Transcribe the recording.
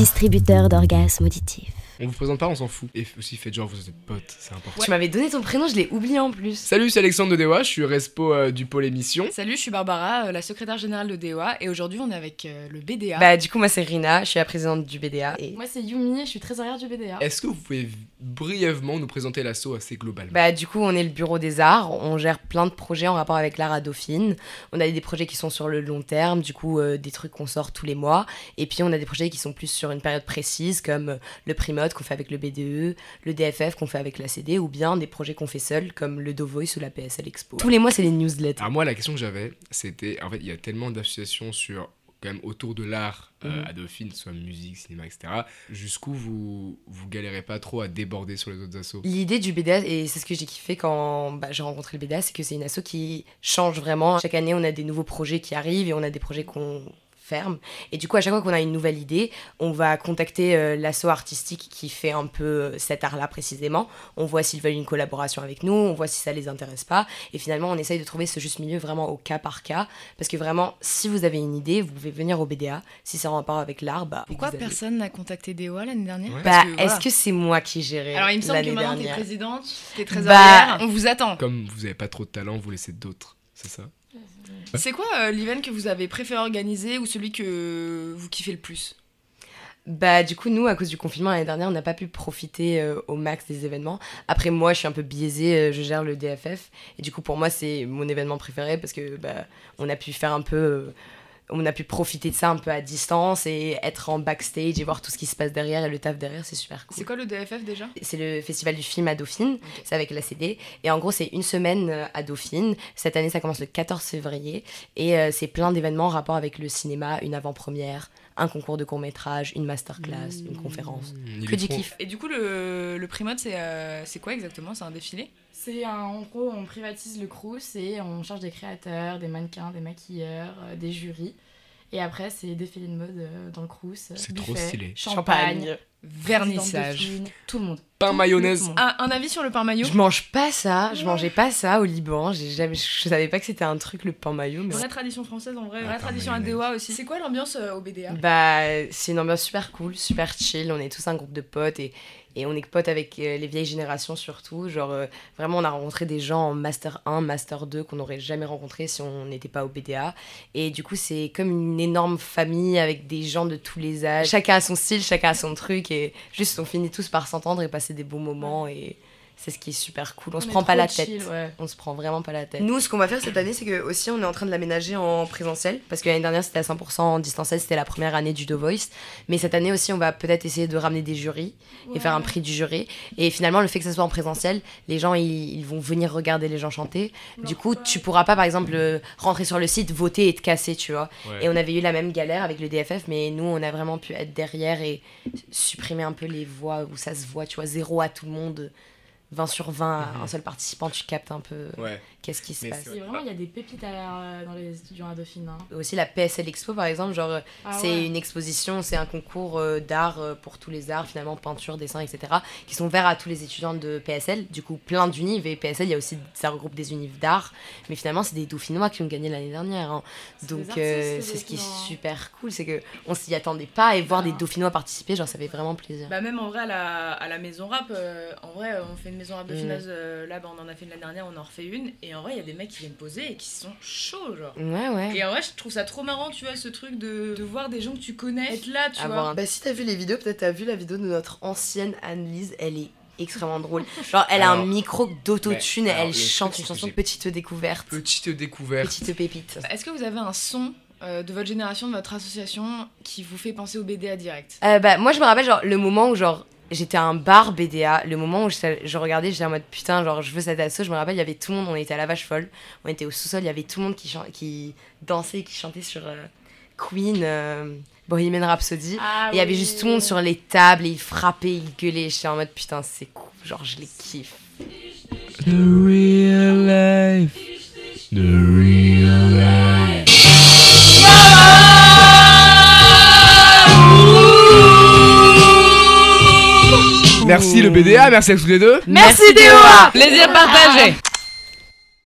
distributeur d'orgasmes auditifs. On vous présente pas, on s'en fout. Et aussi faites genre vous êtes potes, c'est important. Tu m'avais donné ton prénom, je l'ai oublié en plus. Salut, c'est Alexandre de Dewa, je suis respo euh, du pôle émission. Salut, je suis Barbara, euh, la secrétaire générale de DOA, et aujourd'hui on est avec euh, le BDA. Bah du coup moi c'est Rina, je suis la présidente du BDA. Et... Moi c'est Yumi, je suis trésorière du BDA. Est-ce que vous pouvez brièvement nous présenter l'assaut assez globalement? Bah du coup on est le bureau des arts, on gère plein de projets en rapport avec l'art à Dauphine. On a des projets qui sont sur le long terme, du coup euh, des trucs qu'on sort tous les mois. Et puis on a des projets qui sont plus sur une période précise comme le Primote qu'on fait avec le BDE, le DFF qu'on fait avec la CD ou bien des projets qu'on fait seul comme le Do Voice ou la PSL Expo. Tous les mois c'est les newsletters. Alors moi la question que j'avais c'était, en fait il y a tellement d'associations sur quand même autour de l'art euh, Mhm. à Dauphine, soit musique, cinéma, etc. Jusqu'où vous vous galérez pas trop à déborder sur les autres assos? L'idée du BDA, et c'est ce que j'ai kiffé quand bah, j'ai rencontré le BDA, c'est que c'est une asso qui change vraiment. Chaque année, on a des nouveaux projets qui arrivent et on a des projets qu'on ferme. Et du coup, à chaque fois qu'on a une nouvelle idée, on va contacter euh, l'asso artistique qui fait un peu euh, cet art-là précisément. On voit s'ils veulent une collaboration avec nous, on voit si ça les intéresse pas. Et finalement, on essaye de trouver ce juste milieu vraiment au cas par cas. Parce que vraiment, si vous avez une idée, vous pouvez venir au BDA. Si c'est en rapport avec l'art, bah. Pourquoi avez- personne n'a contacté DOA l'année dernière Ouais. Bah, voilà. est-ce que c'est moi qui gérais Alors il me semble que maintenant t'es présidente, t'es Bah- trésorière, on vous attend. Comme vous avez pas trop de talent, vous laissez d'autres, c'est ça? C'est quoi euh, l'event que vous avez préféré organiser ou celui que vous kiffez le plus? Bah du coup nous à cause du confinement l'année dernière on n'a pas pu profiter euh, au max des événements. Après moi je suis un peu biaisée, euh, je gère le DFF et du coup pour moi c'est mon événement préféré parce que bah on a pu faire un peu euh, on a pu profiter de ça un peu à distance et être en backstage et voir tout ce qui se passe derrière et le taf derrière c'est super cool. C'est quoi le DFF déjà? C'est le festival du film à Dauphine, c'est avec la CD. Et en gros, c'est une semaine euh, à Dauphine. Cette année, ça commence le 14 février. Et euh, c'est plein d'événements en rapport avec le cinéma, une avant-première, un concours de court-métrage, une masterclass, une conférence. Mmh, Que du kiff. Et du coup le, le Primote c'est euh, c'est quoi exactement? C'est un défilé? C'est un- en gros, on privatise le Crous et on charge des créateurs, des mannequins, des maquilleurs, euh, des jurys. Et après, c'est défilé de mode euh, dans le Crous. C'est trop stylé. Champagne, Vernissage. tout le monde. Pain Tout mayonnaise. monde. Un, un avis sur le pain maillot Je mange pas ça, je mangeais pas ça au Liban. J'ai jamais, je savais pas que c'était un truc le pain maillot. Mais... Vraie tradition française en vrai, Ah, vraie pain tradition à mayonnaise. DOA aussi. C'est quoi l'ambiance euh, au BDA Bah, c'est une ambiance super cool, super chill. On est tous un groupe de potes et, et on est potes avec euh, les vieilles générations surtout. Genre, euh, vraiment, on a rencontré des gens en Master 1, Master 2 qu'on n'aurait jamais rencontrés si on n'était pas au BDA. Et du coup, c'est comme une énorme famille avec des gens de tous les âges. Chacun a son style, chacun a son truc et juste on finit tous par s'entendre et passer des bons moments et c'est ce qui est super cool. On, se est prend pas la chill, tête. ouais. On se prend vraiment pas la tête. Nous, ce qu'on va faire cette année, c'est que aussi on est en train de l'aménager en présentiel. Parce que l'année dernière, c'était à 100% en distanciel, c'était la première année du Do Voice. Mais cette année aussi, on va peut-être essayer de ramener des jurys et faire un prix du jury. Et finalement, le fait que ça soit en présentiel, les gens, ils, ils vont venir regarder les gens chanter. Du coup, tu pourras pas, par exemple, euh, rentrer sur le site, voter et te casser, tu vois. Ouais. Et on avait eu la même galère avec le DFF, mais nous, on a vraiment pu être derrière et supprimer un peu les voix où ça se voit, tu vois, zéro à tout le monde. 20 sur 20 à Mhm. un seul participant, tu captes un peu Ouais. qu'est-ce qui se Mais passe. Et vraiment, il y a des pépites à- dans les étudiants à Dauphine. hein. Aussi la PSL Expo par exemple, genre euh, Ah c'est ouais. une exposition, c'est un concours euh, d'art euh, pour tous les arts, finalement peinture, dessin, etc. qui sont ouverts à tous les étudiants de PSL, du coup plein d'unives et PSL il y a aussi ça regroupe des unives d'art, mais finalement c'est des Dauphinois qui ont gagné l'année dernière. hein. Donc euh, c'est ce qui est super cool, c'est que on s'y attendait pas et voir Bah. des Dauphinois participer, genre ça fait vraiment plaisir. Bah même en vrai à la, à la maison rap, euh, en vrai on fait une maison rap de Mm. euh, là bah, on en a fait une l'année dernière, on en refait une, et en vrai il y a des mecs qui viennent poser et qui sont chauds genre. Ouais ouais. Et en vrai je trouve ça trop marrant tu vois ce truc de, de voir des gens que tu connais être là tu vois. Bah, si t'as vu les vidéos, peut-être t'as vu la vidéo de notre ancienne Anne-Lise, elle est extrêmement drôle. Genre, elle a un micro d'autotune, Ouais, elle le chante une chanson Petite Découverte. Petite découverte. Petite Pépite. Est-ce que vous avez un son euh, de votre génération, de votre association qui vous fait penser au BDA direct? Euh, bah, moi, je me rappelle, genre, le moment où, genre, j'étais à un bar BDA, le moment où je, je regardais, j'étais en mode putain, genre, je veux cette asso. Je me rappelle, il y avait tout le monde, on était à la vache folle, on était au sous-sol, il y avait tout le monde qui, chan- qui dansait, qui chantait sur euh, Queen, euh, Bohemian Rhapsody. Ah Et il y avait juste tout le monde sur les tables, et ils frappaient, ils gueulaient. J'étais en mode putain, c'est cool, genre, je les kiffe. The real life. The real Merci le BDA, merci à tous les deux. Merci DOA Plaisir partagé